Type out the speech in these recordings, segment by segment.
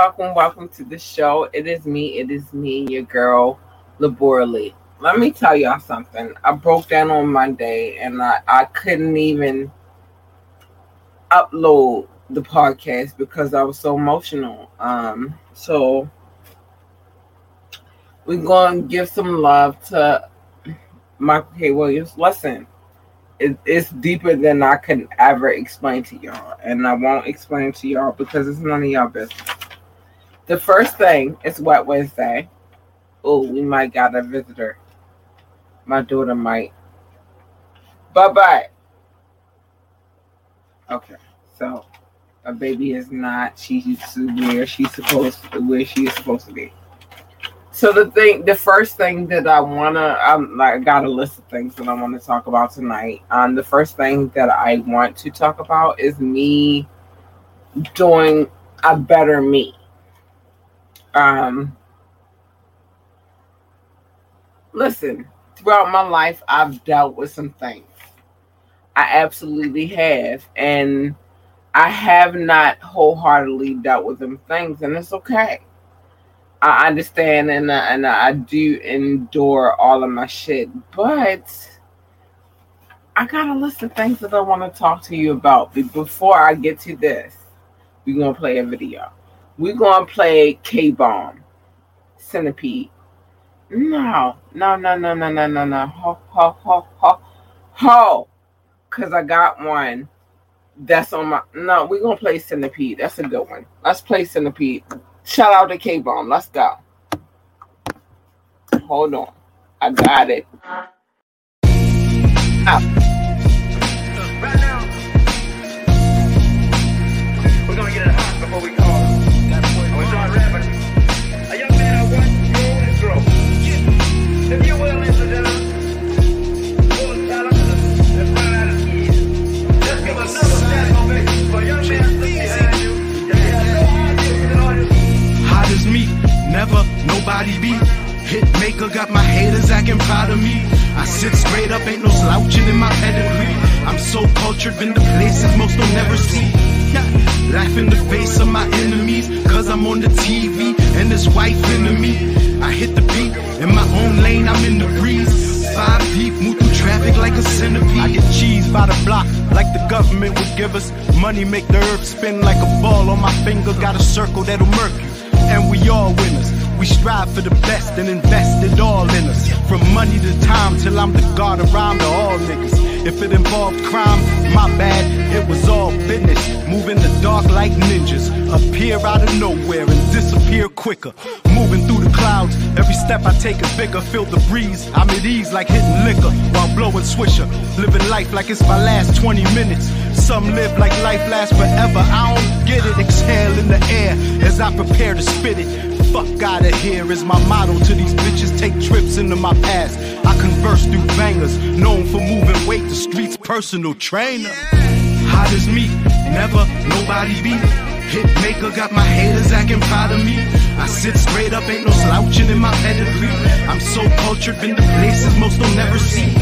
welcome, welcome, to the show. It is me, it is me, your girl, Laborally. Let me tell y'all something. I broke down on Monday and I, I couldn't even upload the podcast because I was so emotional. Um, so we're going to give some love to Michael K. Williams. Listen, it, it's deeper than I can ever explain to y'all, and I won't explain to y'all because it's none of y'all business. The first thing is Wet Wednesday. Oh, we might got a visitor. My daughter might. Bye bye. Okay, so a baby is not. She's where she's supposed to, where she is supposed to be. So the thing, the first thing that I wanna, I'm like, I got a list of things that I want to talk about tonight. Um, the first thing that I want to talk about is me doing a better me. Um, listen, throughout my life, I've dealt with some things. I absolutely have, and I have not wholeheartedly dealt with them things, and it's okay. I understand and I, and I do endure all of my shit, but I got a list of things that I want to talk to you about. Before I get to this, we're gonna play a video. We're gonna play K Bomb Centipede. No, no, no, no, no, no, no, no. Ho, ho, ho, ho, ho. Cause I got one that's on my. No, we're gonna play Centipede. That's a good one. Let's play Centipede. Shout out to K Bomb. Let's go. Hold on. I got it. Out. Right now, we're gonna get it hot before we call. Never nobody beat. Got my haters acting proud of me. I sit straight up, ain't no slouching in my pedigree. I'm so cultured, been to places most don't never see. Yeah. Laugh in the face of my enemies, I'm on the TV and this white enemy. I hit the beat in my own lane, I'm in the breeze. Five deep, move through traffic like a centipede. I get cheese by the block, like the government would give us. Money make the earth spin like a ball on my finger. Got a circle that'll murk you, and we all winners. We strive for the best and invest it all in us. From money to time till I'm the god around to all niggas. If it involved crime, my bad, it was all business. Move in the dark like ninjas. Appear out of nowhere and disappear quicker. Moving through the clouds, every step I take is bigger. Feel the breeze, I'm at ease like hitting liquor while blowing swisher. Living life like it's my last 20 minutes. Some live like life lasts forever. I don't get it. Exhale in the air as I prepare to spit it. Fuck out of here is my motto to these bitches. Take trips into my past. I converse through bangers, known for moving weight. The streets personal trainer. Hot as me, never nobody beat. Hit maker got my haters acting proud of me. I sit straight up, ain't no slouching in my pedigree. I'm so cultured, been to places most don't never see.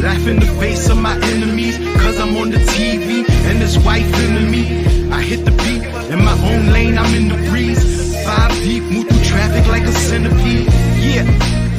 Laugh in the face of my enemies, cause I'm on the TV and this white enemy. I hit the beat in my own lane, I'm in the breeze. Five deep, move through traffic like a centipede. Yeah.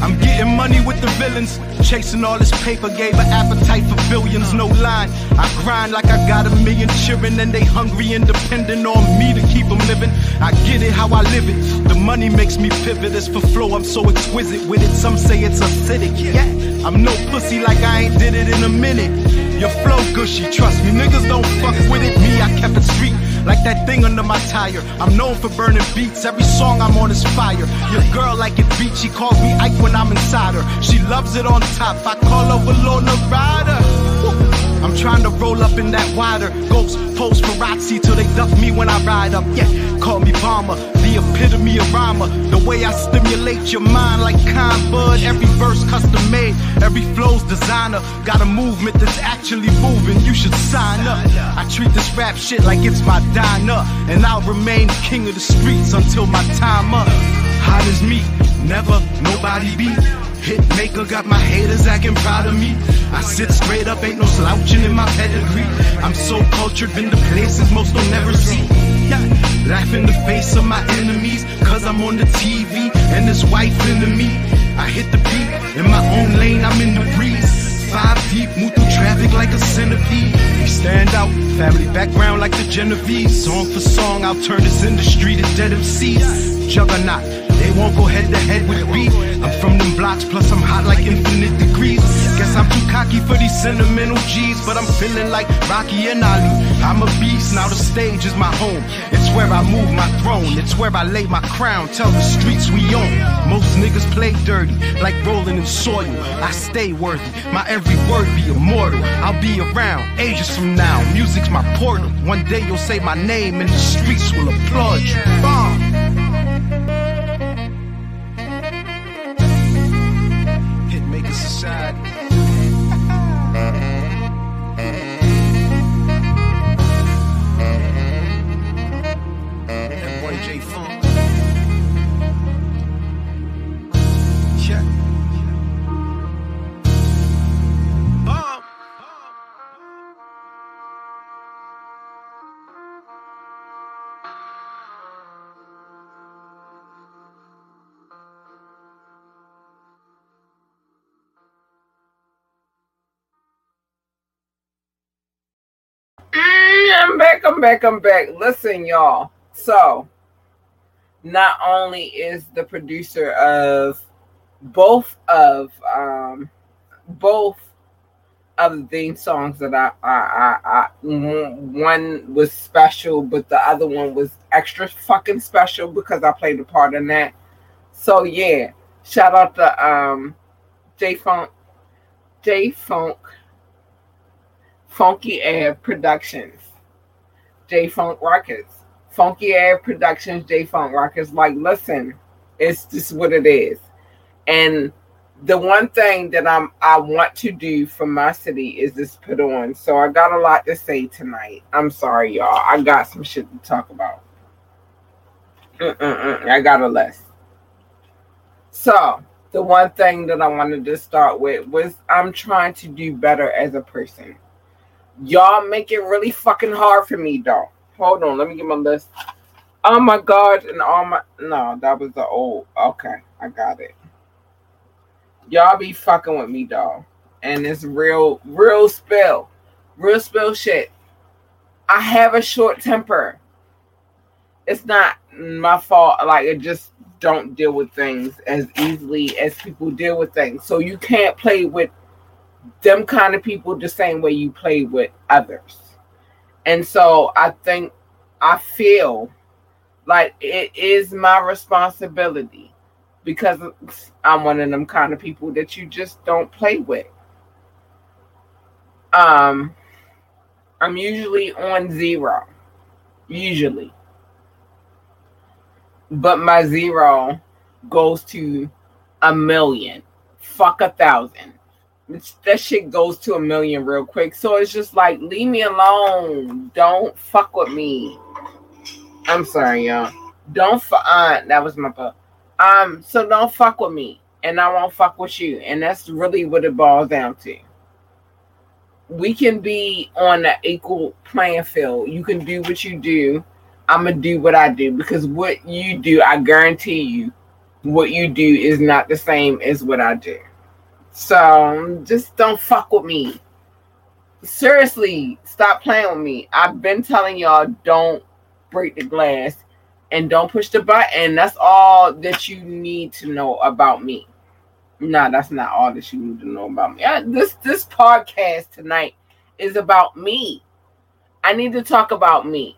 I'm getting money with the villains. Chasing all this paper, gave an appetite for billions, no line. I grind like I got a million children, and they hungry and depending on me to keep them living. I get it how I live it. The money makes me pivot. As for flow, I'm so exquisite with it. Some say it's acidic. Yeah, I'm no pussy like I ain't did it in a minute. Your flow gushy, trust me, niggas don't fuck with it. Me, I kept it street like that thing under my tire. I'm known for burning beats, every song I'm on is fire. Your girl like it beat, she calls me Ike when I'm inside her. She loves it on top, I call her Walona Rider. I'm trying to roll up in that wider ghost post Parazzi till they duck me when I ride up. Yeah, call me Palmer, the epitome of rhymer. The way I stimulate your mind like Con Bud. Every verse custom made, every flow's designer. Got a movement that's actually moving. You should sign up. I treat this rap shit like it's my diner, and I'll remain king of the streets until my time up. Hot as me, never nobody beat. Hit maker got my haters acting proud of me. I sit straight up, ain't no slouching in my pedigree. I'm so cultured, been to places most don't never see. Laugh in the face of my enemies, cause I'm on the TV and his wife into me. I hit the beat in my own lane, I'm in the breeze. Five deep, move through traffic like a centipede. We stand out, family background like the Genovese. Song for song, I'll turn this industry to dead MCs. Juggernaut, they won't go head to head with me. I'm from them blocks, plus I'm hot like infinite degrees. Guess I'm too cocky for these sentimental G's, but I'm feeling like Rocky and Ali. I'm a beast, now the stage is my home. It's where I move my throne, it's where I lay my crown. Tell the streets we own. Most niggas play dirty, like rolling in soil. I stay worthy, my every word be immortal. I'll be around ages from now. Music's my portal. One day you'll say my name and the streets will applaud you. Bomb. Back, I'm back, I'm back. Listen, y'all. So, not only is the producer of both of um both of the theme songs that I, I, I, I one was special, but the other one was extra fucking special because I played a part in that. So yeah, shout out to um J Funk, J Funk, Funky Air Productions, J Funk Records, Funky Air Productions, J Funk Records. Like, listen, it's just what it is, and the one thing that I'm I want to do for my city is this put on. So I got a lot to say tonight. I'm sorry, y'all. I got some shit to talk about. Mm-mm-mm. I got a list. So the one thing that I wanted to start with was I'm trying to do better as a person. Y'all make it really fucking hard for me, though. Hold on, let me get my list. Oh my god, and all my no, that was the old. Okay, I got it y'all be fucking with me, dog. And it's real, real spill, real spill shit. I have a short temper. It's not my fault. Like I just don't deal with things as easily as people deal with things. So you can't play with them kind of people the same way you play with others. And so I think I feel like it is my responsibility because I'm one of them kind of people that you just don't play with. Um, I'm usually on zero, usually, but my zero goes to a million. Fuck a thousand. That shit goes to a million real quick. So it's just like, leave me alone. Don't fuck with me. I'm sorry, y'all. Don't fuck. Uh, that was my butt. Um, so don't fuck with me, and I won't fuck with you, and that's really what it boils down to. We can be on an equal playing field. You can do what you do. I'm gonna do what I do because what you do, I guarantee you, what you do is not the same as what I do. So just don't fuck with me. Seriously, stop playing with me. I've been telling y'all don't break the glass and don't push the button. That's all that you need to know about me. No, that's not all that you need to know about me. I, this this podcast tonight is about me. I need to talk about me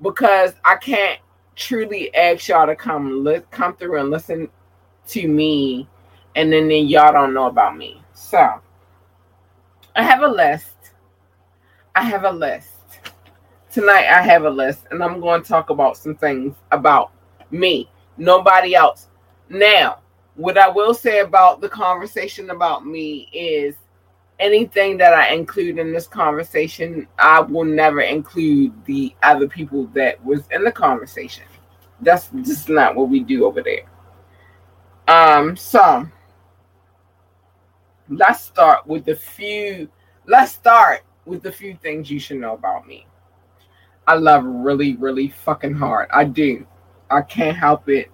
because I can't truly ask y'all to come li- come through and listen to me, and then, then y'all don't know about me. So I have a list. I have a list tonight I have a list and I'm going to talk about some things about me, nobody else. Now, what I will say about the conversation about me is anything that I include in this conversation, I will never include the other people that was in the conversation. That's just not what we do over there. Um, so let's start with the few let's start with the few things you should know about me. I love really, really fucking hard. I do. I can't help it.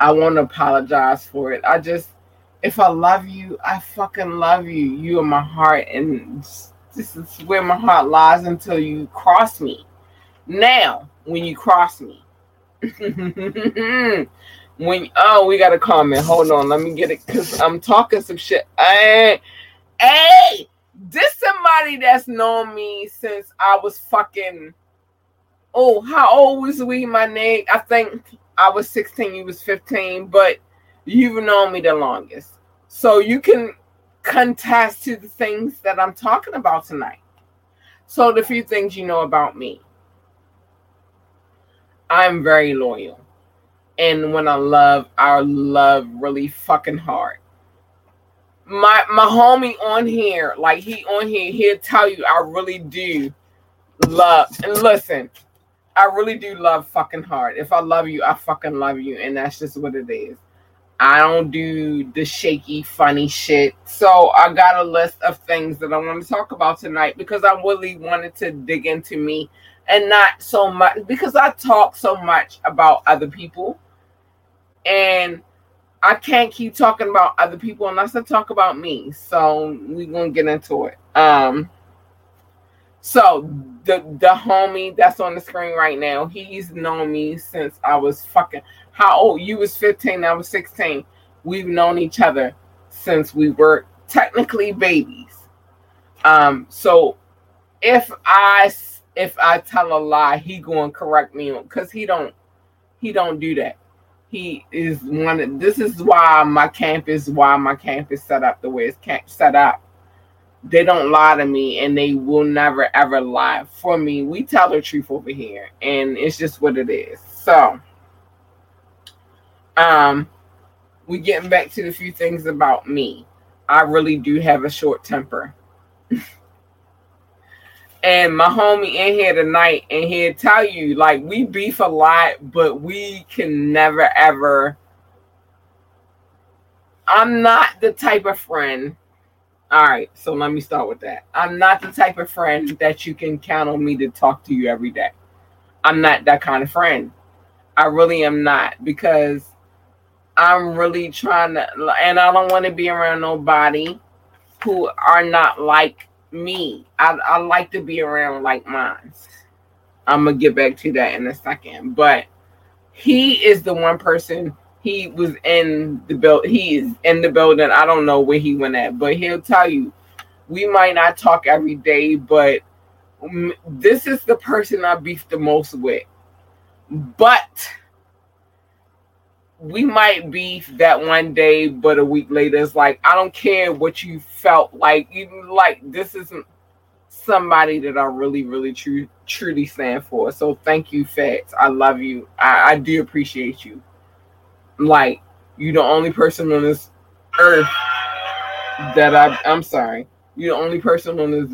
I want to apologize for it. I just, if I love you, I fucking love you. You are my heart, and this is where my heart lies until you cross me. Now, when you cross me, when oh, we got a comment. Hold on, let me get it because I'm talking some shit. Hey, hey, this somebody that's known me since I was fucking. Oh, how old was we, my name? I think I was 16, you was 15, but you've known me the longest. So you can contest to the things that I'm talking about tonight. So the few things you know about me. I'm very loyal. And when I love, I love really fucking hard. My my homie on here, like he on here, he'll tell you I really do love and listen, I really do love fucking hard. If I love you, I fucking love you, and that's just what it is. I don't do the shaky, funny shit. So I got a list of things that I want to talk about tonight because I really wanted to dig into me and not so much because I talk so much about other people and I can't keep talking about other people unless I talk about me. So we're gonna get into it. Um so the the homie that's on the screen right now, he's known me since I was fucking how old? You was 15, I was 16. We've known each other since we were technically babies. Um so if I if I tell a lie, he to correct me because he don't he don't do that. He is one. Of, this is why my camp is why my camp is set up the way it's camp set up. They don't lie to me, and they will never ever lie for me. We tell the truth over here, and it's just what it is. So, um, we getting back to the few things about me. I really do have a short temper. and my homie in here tonight, and he'll tell you like we beef a lot, but we can never ever. I'm not the type of friend. All right, so let me start with that. I'm not the type of friend that you can count on me to talk to you every day. I'm not that kind of friend. I really am not because I'm really trying to, and I don't want to be around nobody who are not like me. I, I like to be around like minds. I'm gonna get back to that in a second. But he is the one person he was in the build he is in the building. I don't know where he went at, but he'll tell you we might not talk every day, but this is the person I beef the most with. But we might beef that one day, but a week later, it's like I don't care what you felt like. You like this isn't somebody that I really, really, true, truly stand for. So thank you, Fats. I love you. I, I do appreciate you. Like you, the only person on this earth that I. I'm sorry. You're the only person on this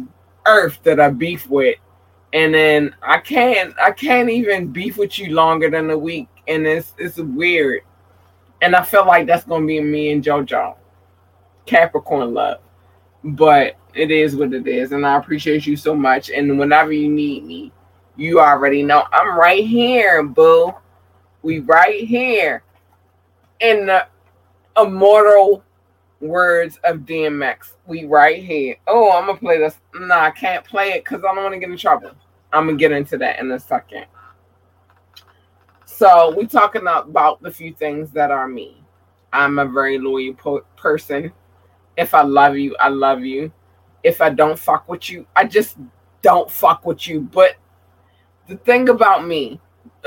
earth that I beef with, and then I can't. I can't even beef with you longer than a week, and it's it's weird and I feel like that's gonna be me and JoJo. Capricorn love. But it is what it is, and I appreciate you so much. And whenever you need me, you already know I'm right here, boo. We right here. In the immortal words of DMX, we right here. Oh, I'm gonna play this. No, I can't play it because I don't want to get in trouble. I'm gonna get into that in a second. So we talking about the few things that are me. I'm a very loyal po- person. If I love you, I love you. If I don't fuck with you, I just don't fuck with you. But the thing about me,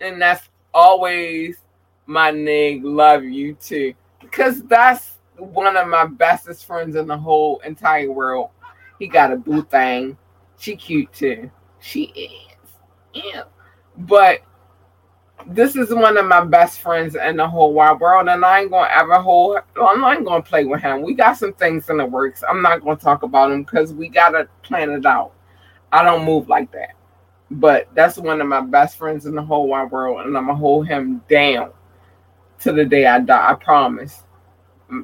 and that's always my nig, love you too. Because that's one of my bestest friends in the whole entire world. He got a boo thing. She cute too. She is am. But this is one of my best friends in the whole wide world, and I ain't gonna ever hold. I'm not gonna play with him. We got some things in the works. I'm not gonna talk about them because we gotta plan it out. I don't move like that. But that's one of my best friends in the whole wide world, and I'm gonna hold him down to the day I die. I promise.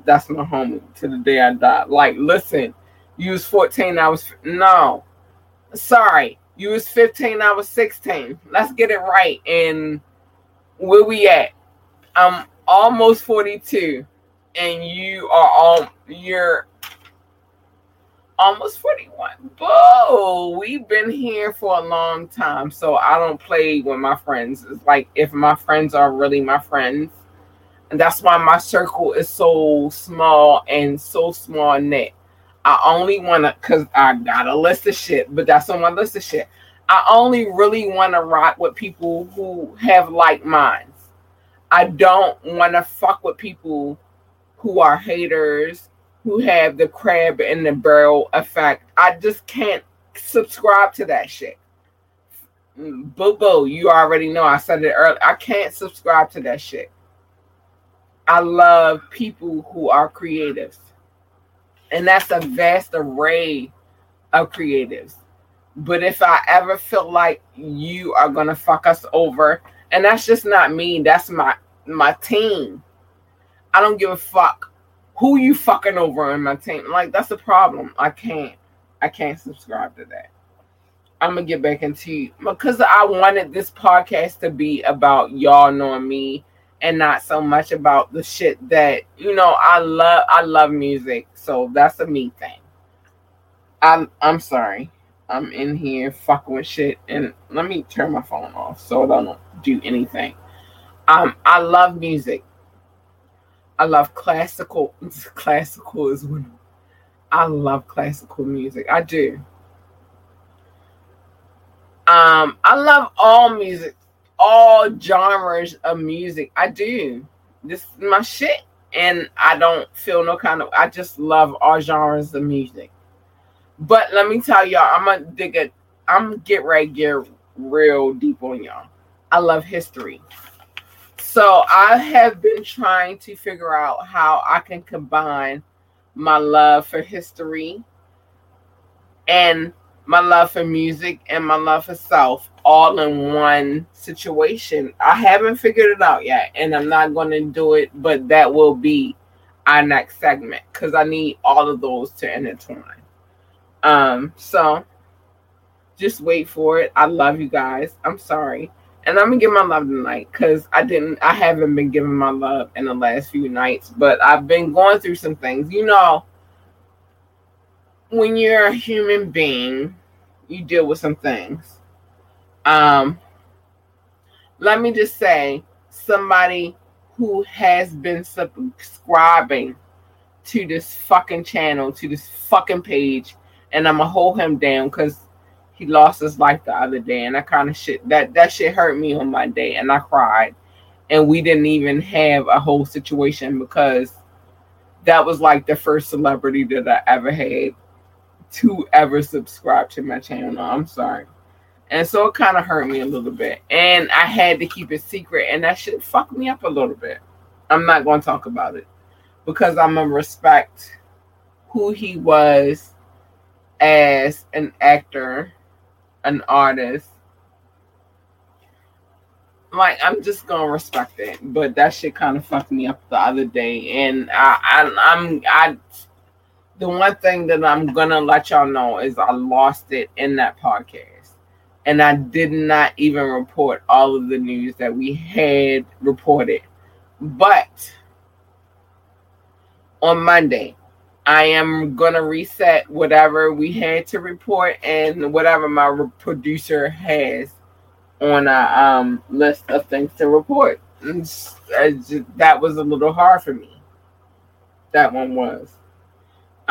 That's my homie to the day I die. Like, listen, you was 14, I was no. Sorry, you was 15, I was 16. Let's get it right. And where we at? I'm almost 42, and you are all you're almost 41. Boo! We've been here for a long time, so I don't play with my friends. It's like if my friends are really my friends, and that's why my circle is so small and so small knit. I only want to, cause I got a list of shit, but that's on my list of shit. I only really want to rock with people who have like minds. I don't want to fuck with people who are haters who have the crab in the barrel effect. I just can't subscribe to that shit. Boo boo, you already know. I said it earlier. I can't subscribe to that shit. I love people who are creatives. And that's a vast array of creatives. But if I ever feel like you are gonna fuck us over, and that's just not me, that's my my team. I don't give a fuck who you fucking over in my team. Like that's the problem. I can't. I can't subscribe to that. I'm gonna get back into you because I wanted this podcast to be about y'all knowing me and not so much about the shit that you know I love. I love music, so that's a me thing. I'm I'm sorry. I'm in here fucking with shit, and let me turn my phone off so I don't do anything. Um, I love music. I love classical. Classical is one. I love classical music. I do. Um, I love all music, all genres of music. I do. This is my shit, and I don't feel no kind of. I just love all genres of music. But let me tell y'all, I'm gonna dig it. I'm get right get real deep on y'all. I love history. So I have been trying to figure out how I can combine my love for history and my love for music and my love for self all in one situation. I haven't figured it out yet, and I'm not going to do it, but that will be our next segment because I need all of those to intertwine. Um, so just wait for it. I love you guys. I'm sorry. And I'm gonna give my love tonight because I didn't I haven't been giving my love in the last few nights, but I've been going through some things. You know, when you're a human being, you deal with some things. Um let me just say somebody who has been subscribing to this fucking channel, to this fucking page, and I'm gonna hold him down because he lost his life the other day, and that kind of shit that that shit hurt me on my day, and I cried. And we didn't even have a whole situation because that was like the first celebrity that I ever had to ever subscribe to my channel. I'm sorry. And so it kind of hurt me a little bit. And I had to keep it secret, and that shit fucked me up a little bit. I'm not going to talk about it because I'm going to respect who he was as an actor an artist, like I'm just gonna respect it. But that shit kind of fucked me up the other day, and I, I I'm I. The one thing that I'm gonna let y'all know is I lost it in that podcast, and I did not even report all of the news that we had reported. But on Monday, I am gonna reset whatever we had to report and whatever my producer has on a um, list of things to report. Just, that was a little hard for me. That one was.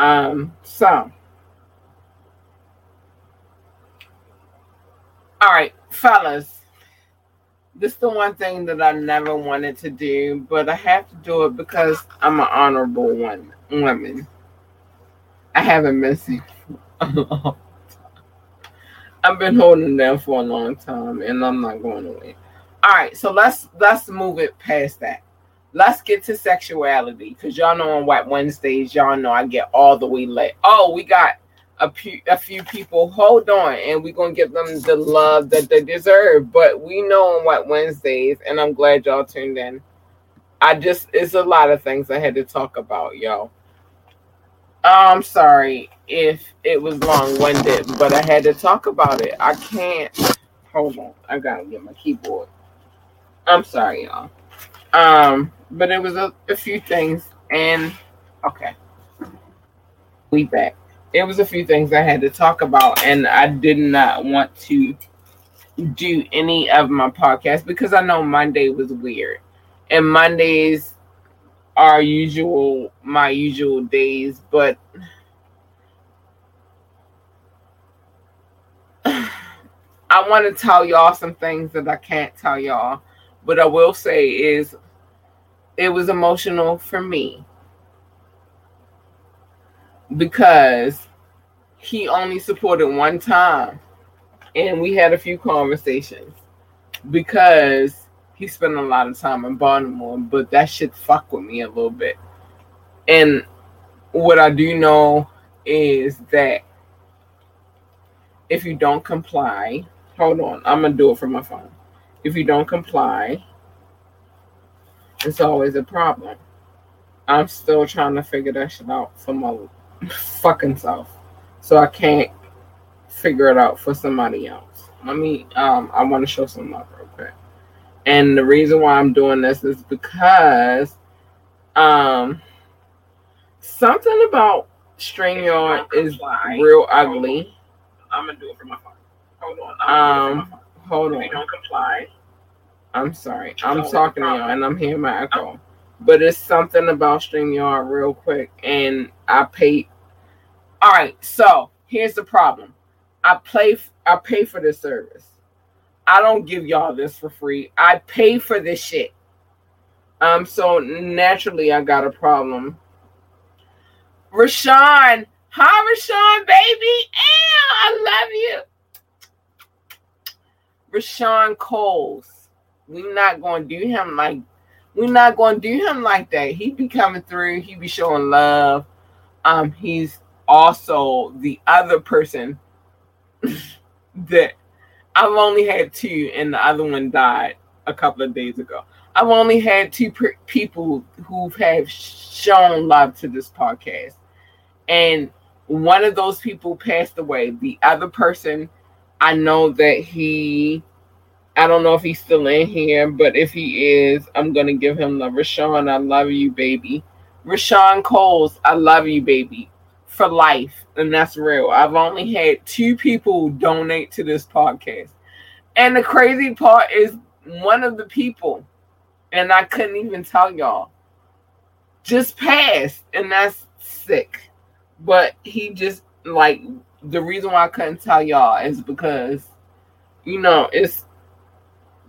Um, so, all right, fellas. This is the one thing that I never wanted to do, but I have to do it because I'm an honorable one woman. I haven't been seen. I've been holding them for a long time, and I'm not going away. All right, so let's let's move it past that. Let's get to sexuality, because y'all know on White Wednesdays, y'all know I get all the way late. Oh, we got a few a few people. Hold on, and we're gonna give them the love that they deserve. But we know on White Wednesdays, and I'm glad y'all tuned in. I just it's a lot of things I had to talk about, y'all I'm sorry if it was long winded, but I had to talk about it. I can't. Hold on, I gotta get my keyboard. I'm sorry, y'all. Um, but it was a, a few things, and okay, we back. It was a few things I had to talk about, and I did not want to do any of my podcasts because I know Monday was weird, and Mondays are usual my usual days, but I want to tell y'all some things that I can't tell y'all. But I will say is it was emotional for me because he only supported one time and we had a few conversations because he spent a lot of time in Baltimore, but that shit fuck with me a little bit. And what I do know is that if you don't comply, hold on, I'm gonna do it from my phone. If you don't comply, it's always a problem. I'm still trying to figure that shit out for my fucking self. So I can't figure it out for somebody else. Let me um I want to show some love real quick. And the reason why I'm doing this is because um something about string StreamYard is real ugly. I'm gonna do it for my phone. Hold on. Um hold on. don't comply, I'm sorry. I'm talking to y'all and I'm hearing my echo. But it's something about StreamYard real quick. And I pay. All right. So here's the problem. I play. I pay for this service. I don't give y'all this for free. I pay for this shit. Um. So naturally, I got a problem. Rashawn. Hi, Rashawn, baby. Ew, I love you. Rashawn Coles. We're not going to do him like we're not going to do him like that. He'd be coming through. He'd be showing love. Um, he's also the other person that I've only had two, and the other one died a couple of days ago. I've only had two people who have shown love to this podcast, and one of those people passed away. The other person, I know that he I don't know if he's still in here, but if he is, I'm gonna give him love. Rashawn, I love you, baby. Rashawn Coles, I love you, baby, for life, and that's real. I've only had two people donate to this podcast, and the crazy part is one of the people, and I couldn't even tell y'all, just passed, and that's sick. But he just like the reason why I couldn't tell y'all is because, you know, it's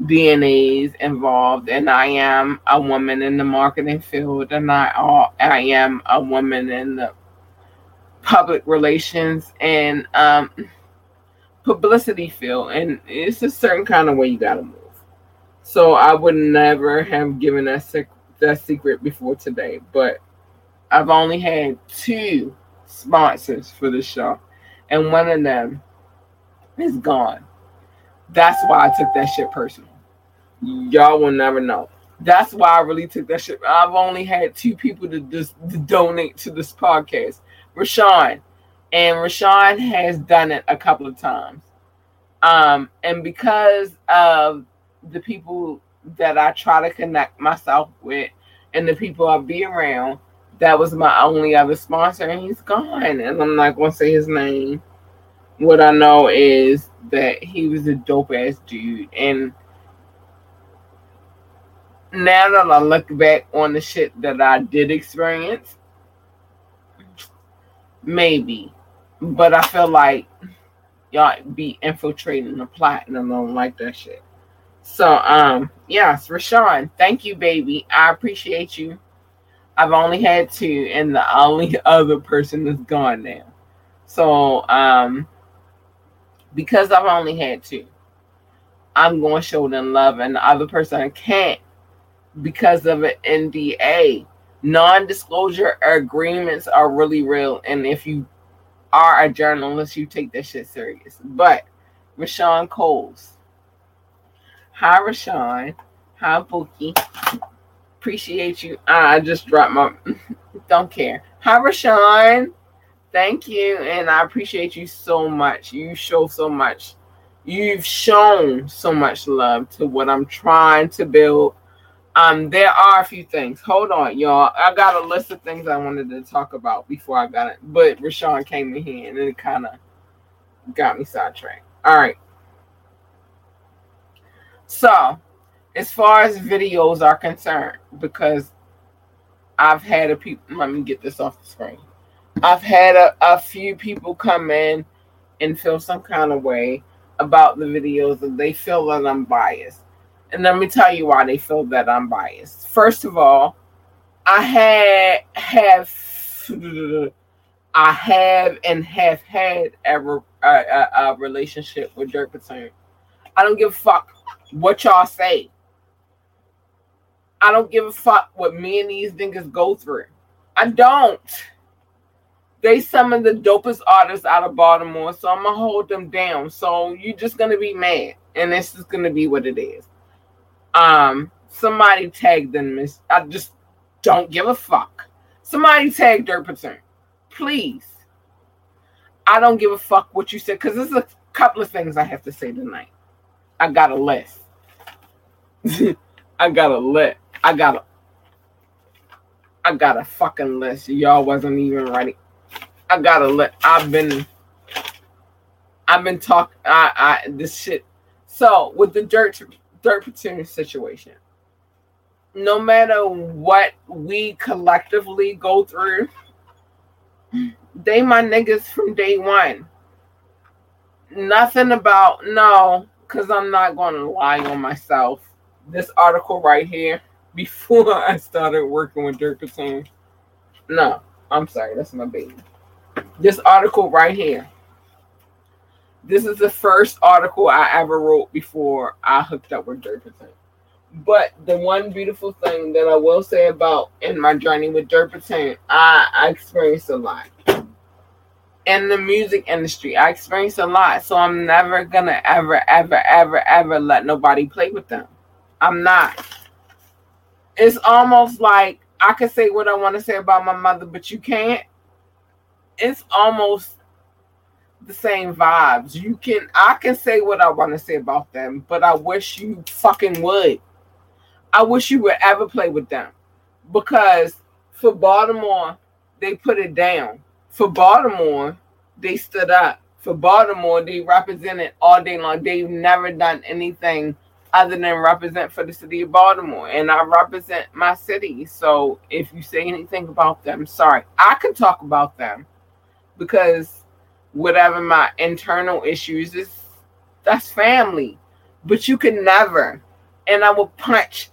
DNA's involved, and I am a woman in the marketing field, and I all I am a woman in the public relations and um, publicity field, and it's a certain kind of way you gotta move. So I would never have given that sec- that secret before today, but I've only had two sponsors for the show, and one of them is gone. That's why I took that shit personal. Y'all will never know. That's why I really took that shit. I've only had two people to just to donate to this podcast. Rashawn. And Rashawn has done it a couple of times. Um, and because of the people that I try to connect myself with and the people I be around, that was my only other sponsor, and he's gone. And I'm not gonna say his name. What I know is that he was a dope ass dude. And now that I look back on the shit that I did experience, maybe. But I feel like y'all be infiltrating the plot and I don't like that shit. So um yes, Rashawn, thank you, baby. I appreciate you. I've only had two, and the only other person is gone now. So um because I've only had two, I'm going to show them love, and the other person can't because of an NDA. Non disclosure agreements are really real, and if you are a journalist, you take that shit serious. But Rashawn Coles. Hi, Rashawn. Hi, Bookie. Appreciate you. I just dropped my. Don't care. Hi, Rashawn. Thank you, and I appreciate you so much. You show so much. You've shown so much love to what I'm trying to build. Um, there are a few things. Hold on, y'all. I got a list of things I wanted to talk about before I got it, but Rashawn came in here and it kind of got me sidetracked. All right. So, as far as videos are concerned, because I've had a people. Let me get this off the screen. I've had a, a few people come in and feel some kind of way about the videos and they feel that I'm biased. And let me tell you why they feel that I'm biased. First of all, I had have I have and have had a, a, a, a relationship with Dirt Platoon. I don't give a fuck what y'all say. I don't give a fuck what me and these niggas go through. I don't. They some of the dopest artists out of Baltimore, so I'm gonna hold them down. So you're just gonna be mad, and this is gonna be what it is. Um, somebody tagged them. Miss. I just don't give a fuck. Somebody tagged Dirt Platoon, please. I don't give a fuck what you said because there's a couple of things I have to say tonight. I got a list. I got a list. I got a. I got a fucking list. Y'all wasn't even ready. I gotta let. I've been. I've been talking. I. I. This shit. So with the dirt dirt platoon situation, no matter what we collectively go through, they my niggas from day one. Nothing about no, because I'm not to lie on myself. This article right here, before I started working with Dirt Platoon, no, I'm sorry, that's my baby this article right here. This is the first article I ever wrote before I hooked up with Dirt Platoon. But the one beautiful thing that I will say about in my journey with Dirt Platoon, I, I experienced a lot. In the music industry, I experienced a lot. So I'm never gonna ever, ever, ever, ever let nobody play with them. I'm not. It's almost like I can say what I want to say about my mother, but you can't it's almost the same vibes. You can I can say what I want to say about them, but I wish you fucking would. I wish you would ever play with them. Because for Baltimore, they put it down. For Baltimore, they stood up. For Baltimore, they represented all day long. They've never done anything other than represent for the city of Baltimore. And I represent my city. So if you say anything about them, sorry. I can talk about them because whatever my internal issues is that's family but you can never and i will punch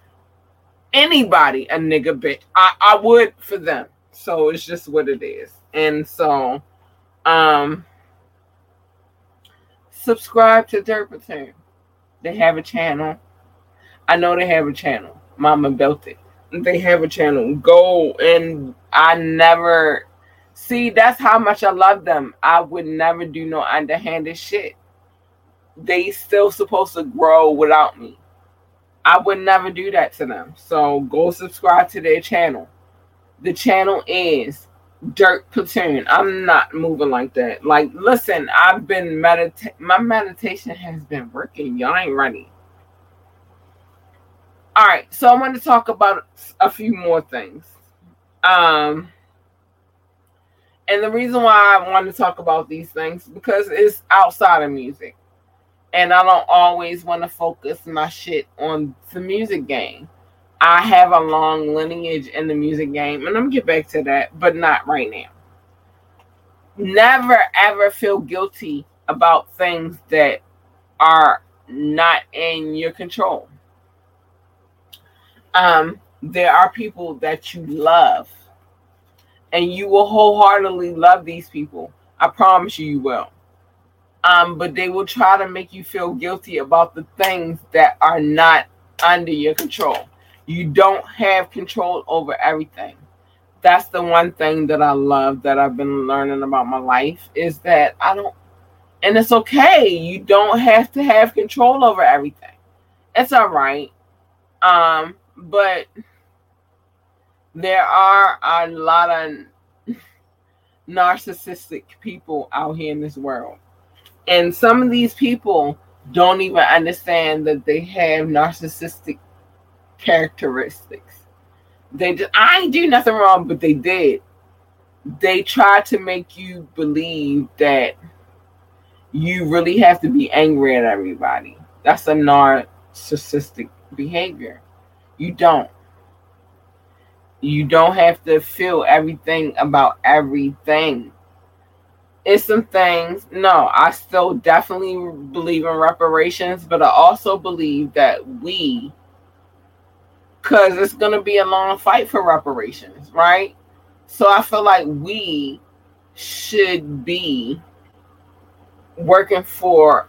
anybody a nigga bitch i, I would for them so it's just what it is and so um subscribe to Platoon. They have a channel. I know they have a channel. Mama built it. They have a channel. Go and I never See, that's how much I love them. I would never do no underhanded shit. They still supposed to grow without me. I would never do that to them. So go subscribe to their channel. The channel is Dirt Platoon. I'm not moving like that. Like, listen, I've been medita- my meditation has been working. Y'all ain't ready. All right, so I want to talk about a few more things. Um and the reason why I want to talk about these things because it's outside of music. And I don't always want to focus my shit on the music game. I have a long lineage in the music game, and I'm gonna get back to that, but not right now. Never ever feel guilty about things that are not in your control. Um, there are people that you love and you will wholeheartedly love these people. I promise you, you will. Um, but they will try to make you feel guilty about the things that are not under your control. You don't have control over everything. That's the one thing that I love that I've been learning about my life is that I don't, and it's okay. You don't have to have control over everything. It's all right. Um, but there are a lot of narcissistic people out here in this world. And some of these people don't even understand that they have narcissistic characteristics. They just, I ain't do nothing wrong, but they did. They try to make you believe that you really have to be angry at everybody. That's a narcissistic behavior. You don't. You don't have to feel everything about everything. It's some things. No, I still definitely believe in reparations, but I also believe that we, because it's going to be a long fight for reparations, right? So I feel like we should be working for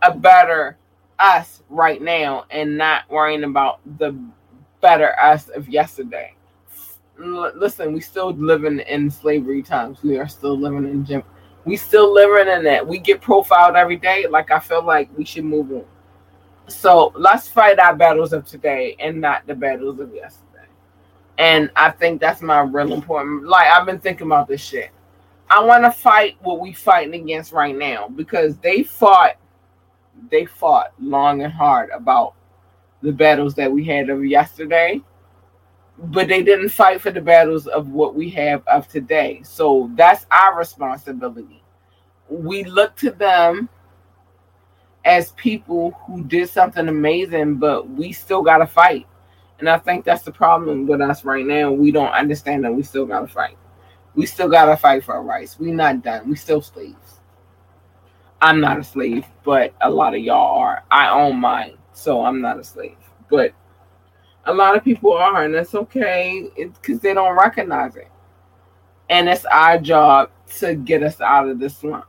a better us right now and not worrying about the better us of yesterday. L- listen, we still living in slavery times. We are still living in gym. We still living in that. We get profiled every day. Like I feel like we should move on. So let's fight our battles of today and not the battles of yesterday. And I think that's my real important. Like I've been thinking about this shit. I want to fight what we fighting against right now because they fought, they fought long and hard about the battles that we had of yesterday, but they didn't fight for the battles of what we have of today. So that's our responsibility. We look to them as people who did something amazing, but we still got to fight. And I think that's the problem with us right now. We don't understand that we still got to fight. We still got to fight for our rights. we not done. We still slaves. I'm not a slave, but a lot of y'all are. I own mine, so I'm not a slave. But a lot of people are, and that's okay because they don't recognize it. And it's our job to get us out of this slump.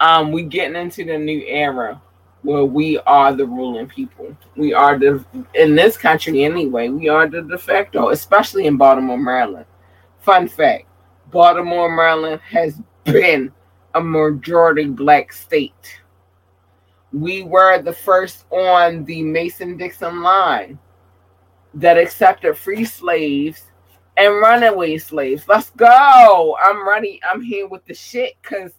Um, we getting into the new era where we are the ruling people. We are the in this country anyway. We are the de facto, especially in Baltimore, Maryland. Fun fact: Baltimore, Maryland has been a majority black state. We were the first on the Mason Dixon line that accepted free slaves and runaway slaves. Let's go. I'm ready. I'm here with the shit because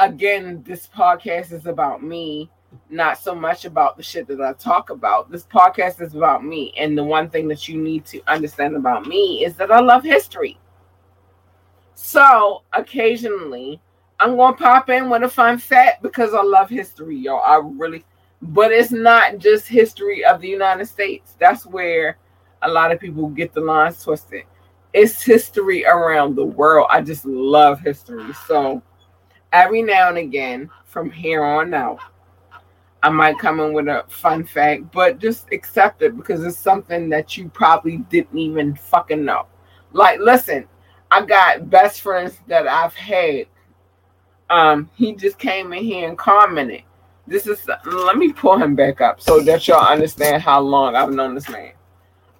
again, this podcast is about me, not so much about the shit that I talk about. This podcast is about me. And the one thing that you need to understand about me is that I love history. So occasionally, I'm going to pop in with a fun fact because I love history, y'all. I really, but it's not just history of the United States. That's where a lot of people get the lines twisted. It's history around the world. I just love history. So, every now and again from here on out, I might come in with a fun fact, but just accept it because it's something that you probably didn't even fucking know. Like, listen, I got best friends that I've had. Um, he just came in here and commented. This is let me pull him back up so that y'all understand how long I've known this man.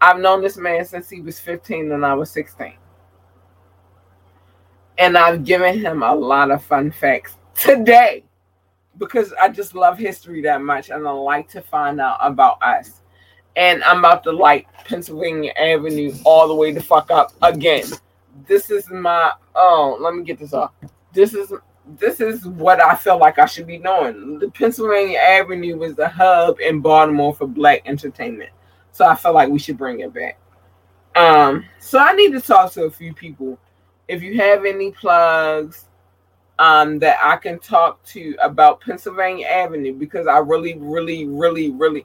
I've known this man since he was 15 and I was 16 and I've given him a lot of fun facts today because I just love history that much and I like to find out about us. And I'm about to light Pennsylvania Avenue all the way the fuck up again. This is my oh, let me get this off. This is this is what I feel like I should be doing. The Pennsylvania Avenue was the hub in Baltimore for black entertainment. So I feel like we should bring it back. Um, so I need to talk to a few people if you have any plugs um, that I can talk to about Pennsylvania Avenue, because I really, really, really, really,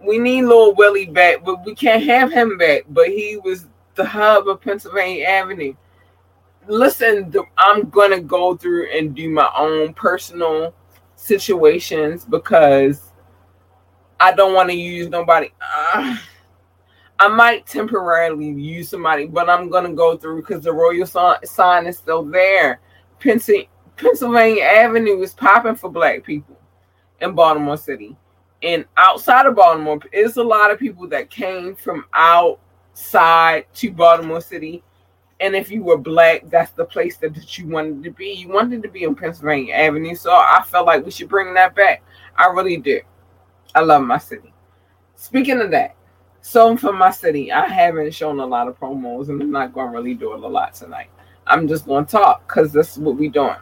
we need little Willie back, but we can't have him back. But he was the hub of Pennsylvania Avenue. Listen, I'm gonna go through and do my own personal situations because I don't want to use nobody. Uh, I might temporarily use somebody, but I'm gonna go through because the royal sign is still there. Pennsylvania Avenue is popping for black people in Baltimore City. And outside of Baltimore, there's a lot of people that came from outside to Baltimore City. And if you were black, that's the place that, that you wanted to be. You wanted to be on Pennsylvania Avenue. So I felt like we should bring that back. I really do. I love my city. Speaking of that, so for my city, I haven't shown a lot of promos, and I'm not going to really do it a lot tonight. I'm just going to talk because that's what we're doing.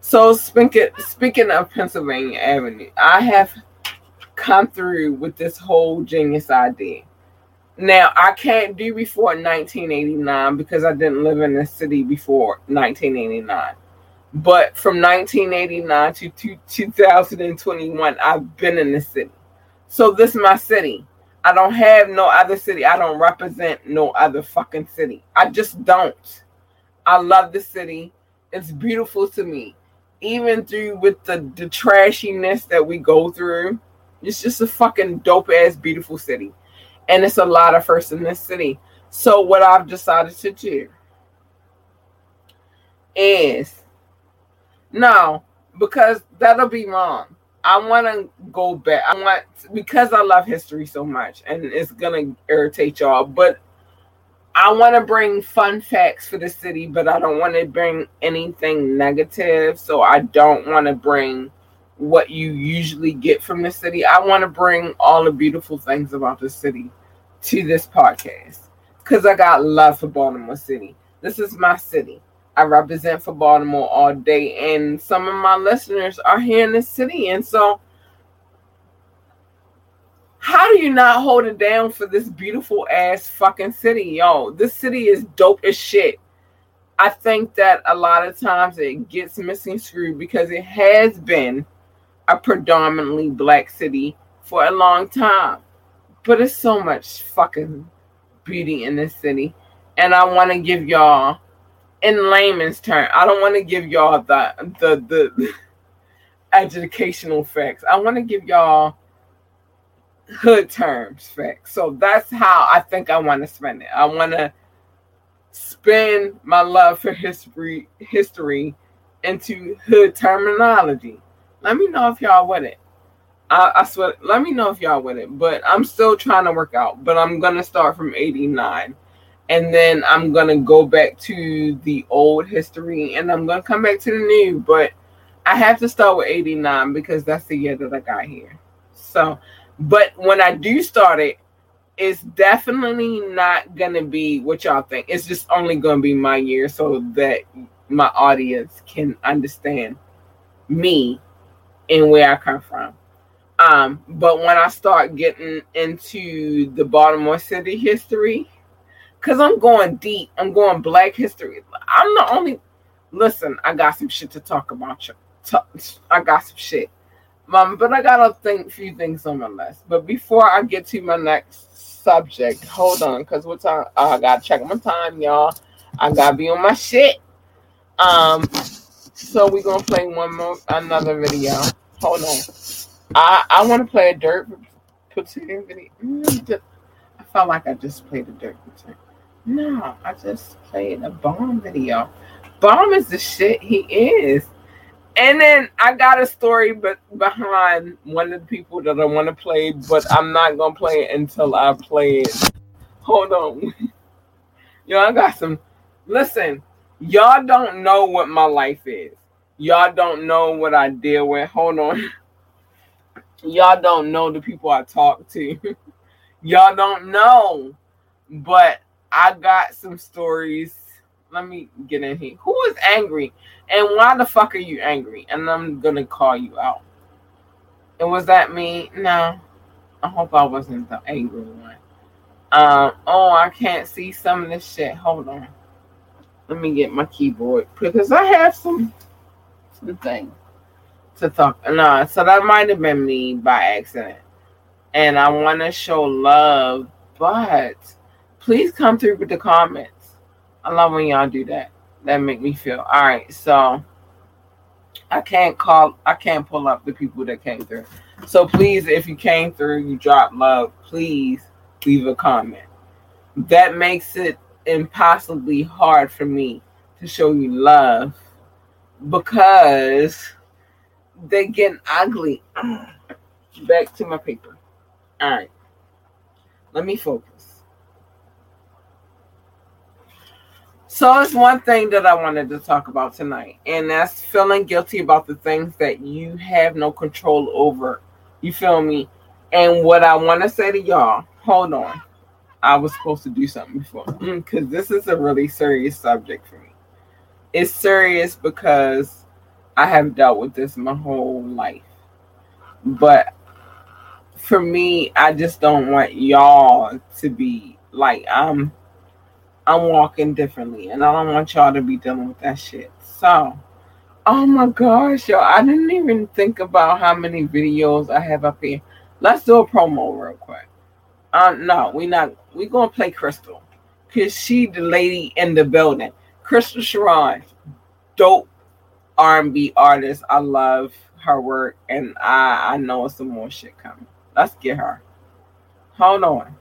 So speaking speaking of Pennsylvania Avenue, I have come through with this whole genius idea. Now I can't do before 1989 because I didn't live in the city before 1989. But from 1989 to 2021, I've been in the city. So this is my city. I don't have no other city. I don't represent no other fucking city. I just don't. I love the city. It's beautiful to me. Even through with the, the trashiness that we go through, it's just a fucking dope ass beautiful city. And it's a lot of first in this city. So what I've decided to do is no, because that'll be wrong. I want to go back. I want because I love history so much, and it's gonna irritate y'all. But I want to bring fun facts for the city, but I don't want to bring anything negative. So I don't want to bring what you usually get from the city. I want to bring all the beautiful things about the city to this podcast because I got love for Baltimore City. This is my city. I represent for Baltimore all day, and some of my listeners are here in the city. And so, how do you not hold it down for this beautiful ass fucking city, yo? This city is dope as shit. I think that a lot of times it gets missing screwed because it has been a predominantly black city for a long time. But it's so much fucking beauty in this city. And I want to give y'all in layman's term, I don't want to give y'all the the the educational facts. I want to give y'all hood terms facts. So that's how I think I want to spend it. I want to spend my love for history history into hood terminology. Let me know if y'all with it. I, I swear, let me know if y'all with it. But I'm still trying to work out. But I'm gonna start from 89 and then I'm gonna go back to the old history and I'm gonna come back to the new, but I have to start with 89 because that's the year that I got here. So, but when I do start it, it's definitely not gonna be what y'all think. It's just only gonna be my year so that my audience can understand me and where I come from. Um, but when I start getting into the Baltimore City history, because I'm going deep. I'm going Black History. I'm the only. Listen, I got some shit to talk about. I got some shit, mom. But I got a think, few things on my list. But before I get to my next subject, hold on, because what time? Oh, I gotta check my time, y'all. I gotta be on my shit. Um, so we gonna play one more another video. Hold on. I I want to play a dirt platoon video. Mm, I felt like I just played a dirt platoon. No, I just played a bomb video. Bomb is the shit he is. And then I got a story but behind one of the people that I want to play, but I'm not gonna play it until I play it. Hold on. Yo, I got some listen, y'all don't know what my life is. Y'all don't know what I deal with. Hold on. Y'all don't know the people I talk to. y'all don't know. But I got some stories. Let me get in here. Who is angry? And why the fuck are you angry? And I'm gonna call you out. And was that me? No. I hope I wasn't the angry one. Um, oh, I can't see some of this shit. Hold on. Let me get my keyboard because I have some something to talk. No, so that might have been me by accident. And I want to show love, but please come through with the comments. I love when y'all do that. That make me feel all right. So I can't call I can't pull up the people that came through. So please, if you came through, you drop love, please leave a comment. That makes it impossibly hard for me to show you love because they get ugly. Back to my paper. All right. Let me focus. So it's one thing that I wanted to talk about tonight, and that's feeling guilty about the things that you have no control over. You feel me? And what I want to say to y'all, hold on. I was supposed to do something before because this is a really serious subject for me. it's serious because I have dealt with this my whole life. But for me, I just don't want y'all to be like I'm I'm walking differently and I don't want y'all to be dealing with that shit. So oh my gosh, yo, I didn't even think about how many videos I have up here. Let's do a promo real quick. Uh no, we not we gonna play Crystal. Cause she the lady in the building. Crystal Sharon, dope R&B artist. I love her work, and I I know some more shit coming. Let's get her. Hold on.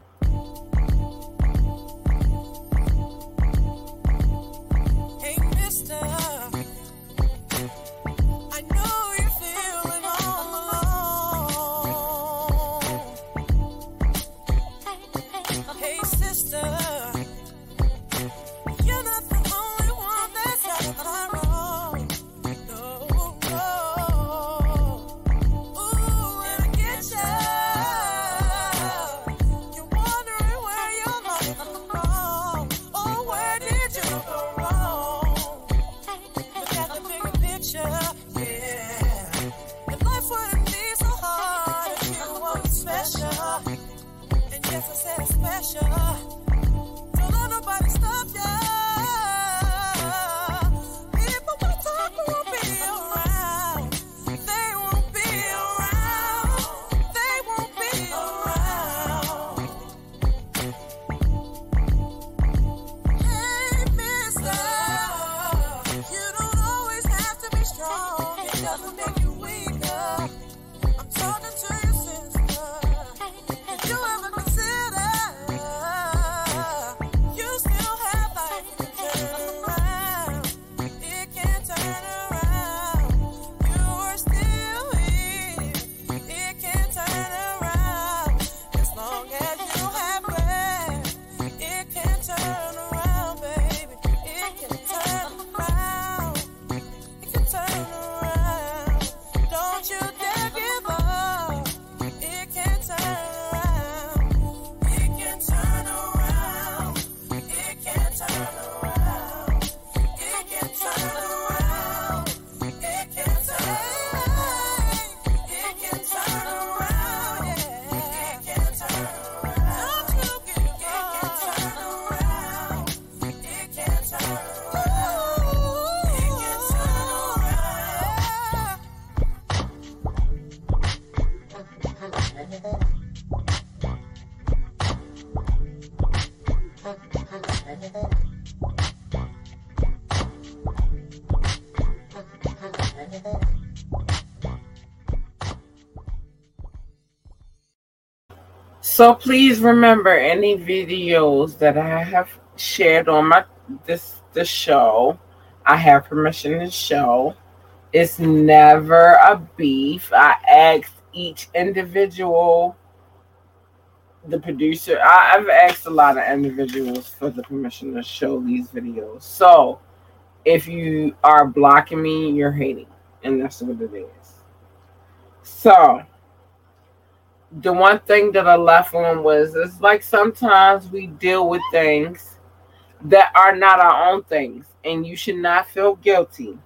So please remember any videos that I have shared on my this the show. I have permission to show. It's never a beef. I asked each individual, the producer. I, I've asked a lot of individuals for the permission to show these videos. So if you are blocking me, you're hating, and that's what it is. So the one thing that I left on was it's like sometimes we deal with things that are not our own things, and you should not feel guilty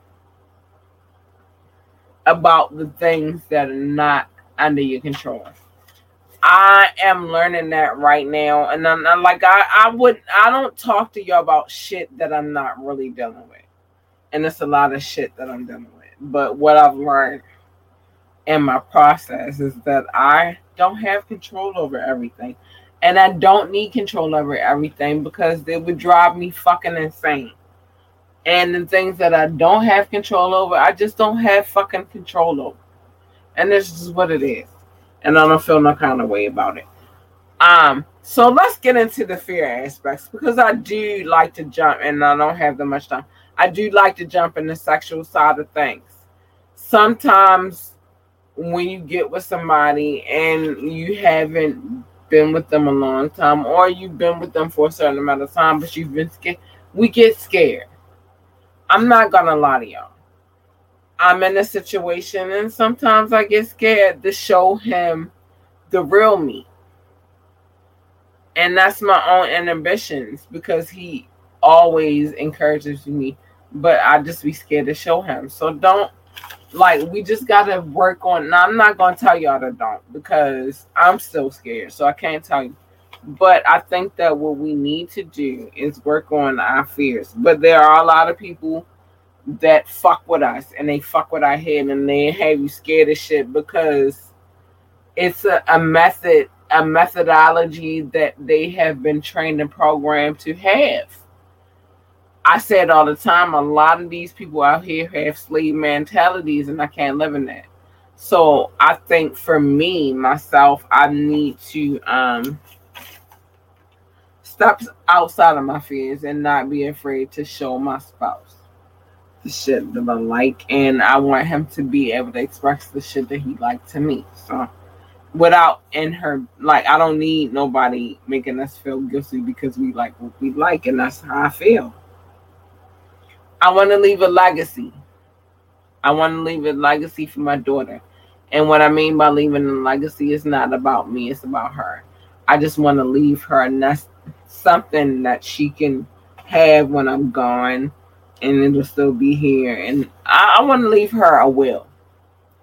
about the things that are not under your control. I am learning that right now, and I'm, I'm like I, I would I don't talk to you about shit that I'm not really dealing with, and it's a lot of shit that I'm dealing with. But what I've learned in my process is that I don't have control over everything. And I don't need control over everything because it would drive me fucking insane. And the things that I don't have control over, I just don't have fucking control over. And this is what it is. And I don't feel no kind of way about it. Um, so let's get into the fear aspects because I do like to jump and I don't have that much time. I do like to jump in the sexual side of things. Sometimes when you get with somebody and you haven't been with them a long time or you've been with them for a certain amount of time but you've been scared we get scared. I'm not gonna lie to y'all. I'm in a situation and sometimes i get scared to show him the real me. And that's my own inhibitions because he always encourages me but I just be scared to show him. So don't like we just gotta work on. Now I'm not gonna tell y'all to don't because I'm still scared, so I can't tell you. But I think that what we need to do is work on our fears. But there are a lot of people that fuck with us and they fuck with our head and they have you scared of shit because it's a, a method, a methodology that they have been trained and programmed to have. I say it all the time. A lot of these people out here have slave mentalities, and I can't live in that. So I think for me, myself, I need to um step outside of my fears and not be afraid to show my spouse the shit that I like, and I want him to be able to express the shit that he like to me. So without in her like I don't need nobody making us feel guilty because we like what we like, and that's how I feel. I want to leave a legacy. I want to leave a legacy for my daughter. And what I mean by leaving a legacy is not about me, it's about her. I just want to leave her and that's something that she can have when I'm gone and it'll still be here. And I, I want to leave her a will,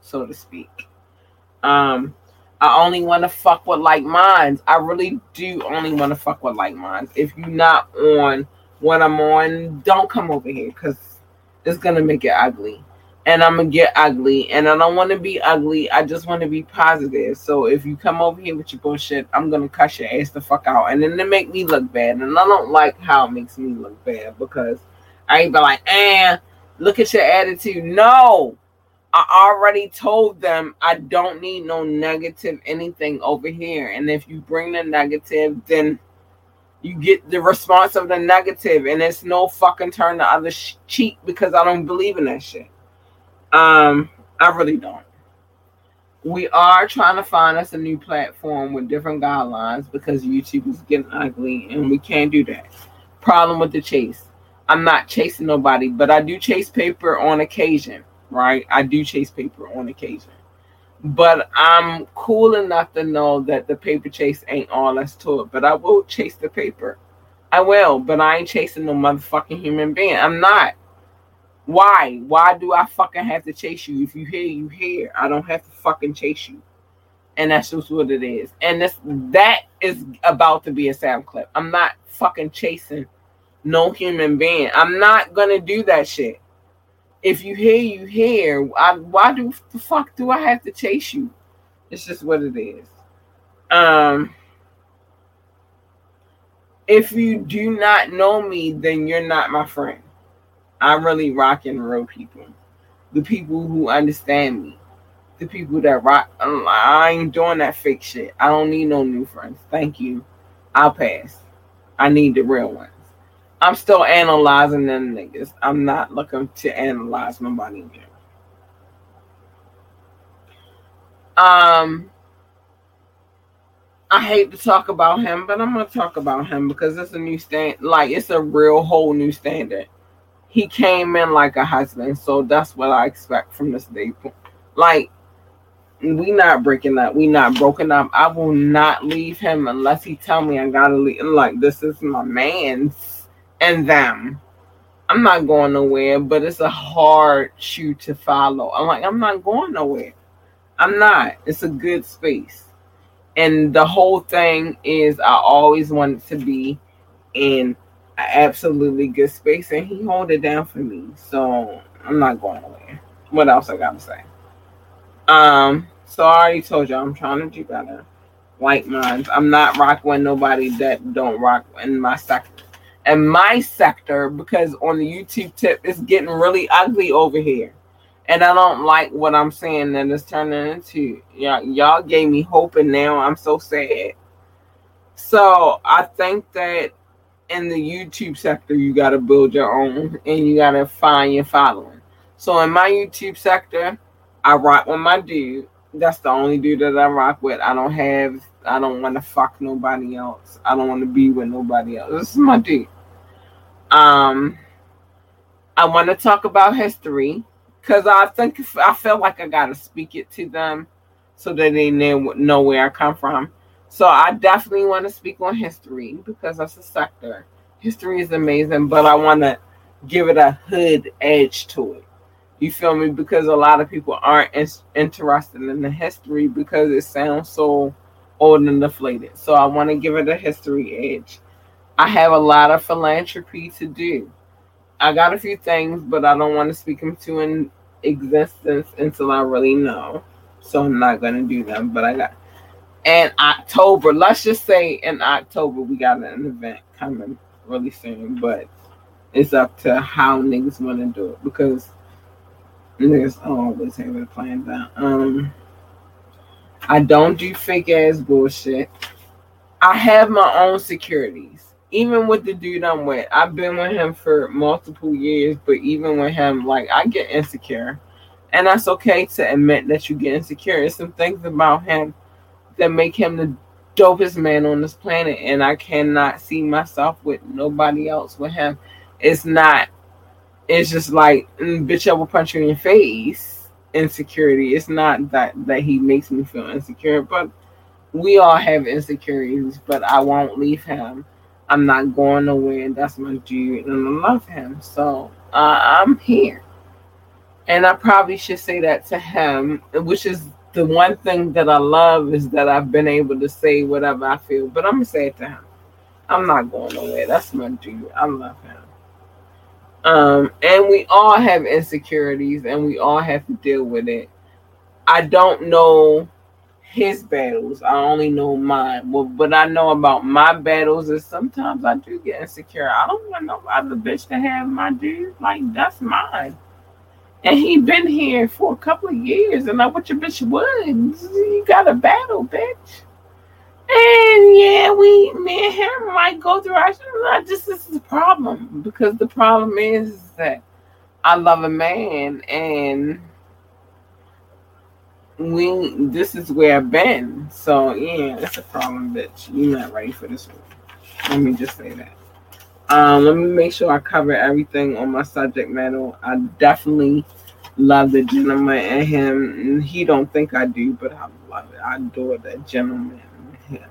so to speak. Um, I only want to fuck with like minds. I really do only want to fuck with like minds. If you're not on what I'm on, don't come over here because it's gonna make it ugly. And I'm gonna get ugly. And I don't want to be ugly. I just want to be positive. So if you come over here with your bullshit, I'm gonna cuss your ass the fuck out. And then it make me look bad. And I don't like how it makes me look bad because I ain't be like, eh, look at your attitude. No. I already told them I don't need no negative anything over here. And if you bring the negative, then you get the response of the negative, and it's no fucking turn the other sh- cheek because I don't believe in that shit. Um, I really don't. We are trying to find us a new platform with different guidelines because YouTube is getting ugly, and we can't do that. Problem with the chase. I'm not chasing nobody, but I do chase paper on occasion, right? I do chase paper on occasion. But I'm cool enough to know that the paper chase ain't all that's to it. But I will chase the paper. I will, but I ain't chasing no motherfucking human being. I'm not. Why? Why do I fucking have to chase you? If you hear, you hear. I don't have to fucking chase you. And that's just what it is. And this that is about to be a sound clip. I'm not fucking chasing no human being. I'm not gonna do that shit. If you hear, you hear. I, why do the fuck do I have to chase you? It's just what it is. Um, if you do not know me, then you're not my friend. I really rock and roll people. The people who understand me. The people that rock. I ain't doing that fake shit. I don't need no new friends. Thank you. I'll pass. I need the real ones. I'm still analyzing them niggas. I'm not looking to analyze nobody again. Um, I hate to talk about him, but I'm gonna talk about him because it's a new stand. Like it's a real whole new standard. He came in like a husband, so that's what I expect from this day. Like we not breaking up. We not broken up. I will not leave him unless he tell me I gotta leave. Like this is my man's and them. I'm not going nowhere, but it's a hard shoe to follow. I'm like, I'm not going nowhere. I'm not. It's a good space. And the whole thing is I always wanted to be in an absolutely good space and he hold it down for me. So I'm not going nowhere. What else I gotta say? Um, so I already told you I'm trying to do better. Like minds. I'm not rocking with nobody that don't rock in my sector and my sector because on the YouTube tip it's getting really ugly over here. And I don't like what I'm saying that it's turning into. Yeah, y'all gave me hope and now I'm so sad. So I think that in the YouTube sector you gotta build your own and you gotta find your following. So in my YouTube sector, I rock with my dude. That's the only dude that I rock with. I don't have I don't want to fuck nobody else. I don't want to be with nobody else. This is my dude. Um, I want to talk about history because I think I feel like I gotta speak it to them so that they know where I come from. So I definitely want to speak on history because that's a sector. History is amazing, but I want to give it a hood edge to it. You feel me? Because a lot of people aren't in- interested in the history because it sounds so old and deflated. So I want to give it a history edge. I have a lot of philanthropy to do. I got a few things, but I don't want to speak them to in existence until I really know. So I'm not gonna do them. But I got in October. Let's just say in October we got an event coming really soon, but it's up to how niggas want to do it because niggas always have it planned out. Um, I don't do fake ass bullshit. I have my own securities. Even with the dude I'm with, I've been with him for multiple years, but even with him, like I get insecure. And that's okay to admit that you get insecure. There's some things about him that make him the dopest man on this planet, and I cannot see myself with nobody else with him. It's not. It's just like, mm, bitch, I will punch you in your face. Insecurity. It's not that that he makes me feel insecure, but we all have insecurities. But I won't leave him. I'm not going nowhere, that's my dude, and I love him. So uh, I'm here. And I probably should say that to him, which is the one thing that I love is that I've been able to say whatever I feel. But I'm gonna say it to him. I'm not going nowhere. That's my dude. I love him. Um, and we all have insecurities and we all have to deal with it. I don't know his battles. I only know mine. Well, what I know about my battles is sometimes I do get insecure. I don't want no other bitch to have my dude. Like that's mine. And he been here for a couple of years, and I what your bitch would. You got a battle, bitch. And yeah, we me and him might go through i our shit. This is the problem because the problem is that I love a man, and we this is where I've been. So yeah, that's a problem, bitch. You're not ready for this one. Let me just say that. Um, let me make sure I cover everything on my subject matter. I definitely love the gentleman and him. He don't think I do, but I love it. I adore that gentleman in him.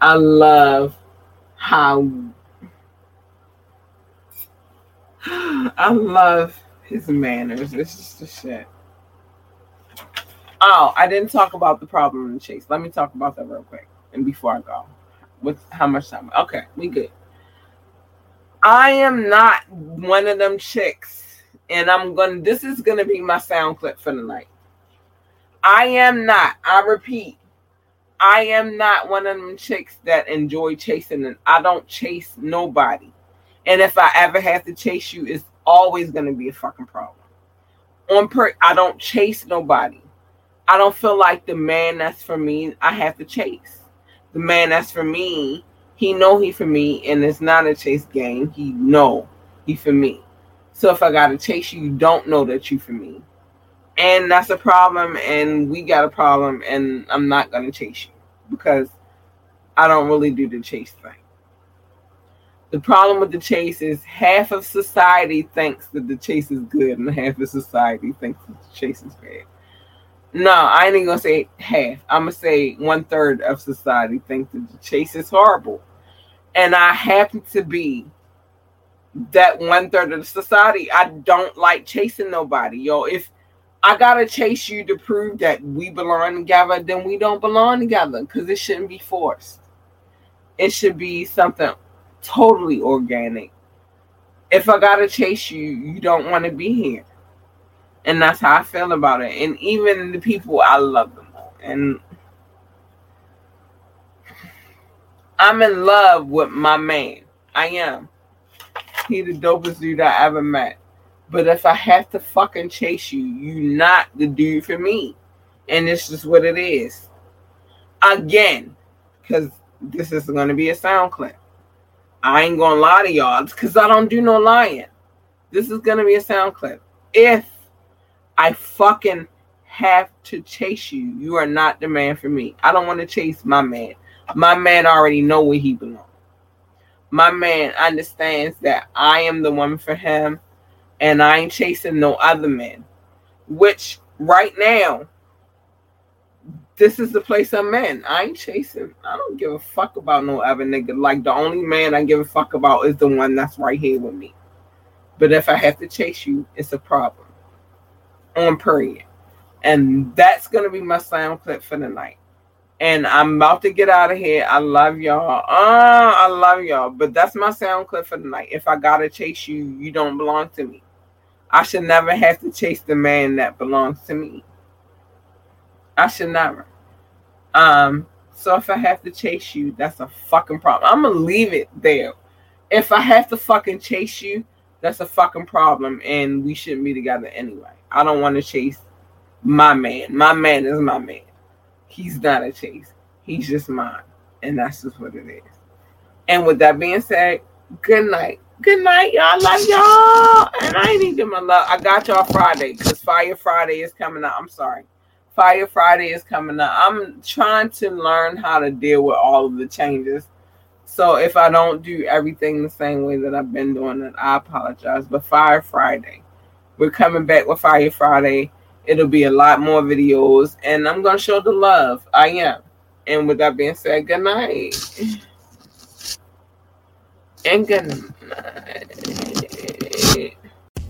I love how I love his manners. It's just a shit. Oh, I didn't talk about the problem in chase. Let me talk about that real quick. And before I go, with how much time? Okay, we good. I am not one of them chicks, and I'm gonna. This is gonna be my sound clip for the night. I am not. I repeat, I am not one of them chicks that enjoy chasing, and I don't chase nobody. And if I ever have to chase you, it's always gonna be a fucking problem. On per, I don't chase nobody. I don't feel like the man that's for me. I have to chase. The man that's for me he know he for me and it's not a chase game. He know he for me. So if i gotta chase you you don't know that you for me. And that's a problem and we got a problem and i'm not gonna chase you because i don't really do the chase thing. The problem with the chase is half of society thinks that the chase is good and half of society thinks that the chase is bad no, I ain't gonna say half. I'm gonna say one third of society thinks that the chase is horrible, and I happen to be that one third of the society. I don't like chasing nobody, yo. If I gotta chase you to prove that we belong together, then we don't belong together because it shouldn't be forced. It should be something totally organic. If I gotta chase you, you don't want to be here and that's how I feel about it. And even the people, I love them, and I'm in love with my man. I am. He the dopest dude I ever met. But if I have to fucking chase you, you not the dude for me, and it's just what it is. Again, because this is going to be a sound clip. I ain't gonna lie to y'all because I don't do no lying. This is gonna be a sound clip. If I fucking have to chase you. You are not the man for me. I don't want to chase my man. My man already know where he belongs. My man understands that I am the woman for him and I ain't chasing no other man. Which right now, this is the place I'm in. I ain't chasing. I don't give a fuck about no other nigga. Like the only man I give a fuck about is the one that's right here with me. But if I have to chase you, it's a problem. On period. And that's gonna be my sound clip for the night. And I'm about to get out of here. I love y'all. Uh, I love y'all. But that's my sound clip for the night. If I gotta chase you, you don't belong to me. I should never have to chase the man that belongs to me. I should never. Um, so if I have to chase you, that's a fucking problem. I'm gonna leave it there. If I have to fucking chase you, that's a fucking problem, and we shouldn't be together anyway. I don't want to chase my man. My man is my man. He's not a chase. He's just mine, and that's just what it is. And with that being said, good night. Good night, y'all. Love y'all. And I even give my love. I got y'all Friday because Fire Friday is coming up. I'm sorry. Fire Friday is coming up. I'm trying to learn how to deal with all of the changes. So if I don't do everything the same way that I've been doing it, I apologize. But Fire Friday, we're coming back with Fire Friday. It'll be a lot more videos, and I'm gonna show the love. I am. And with that being said, good night. And good night.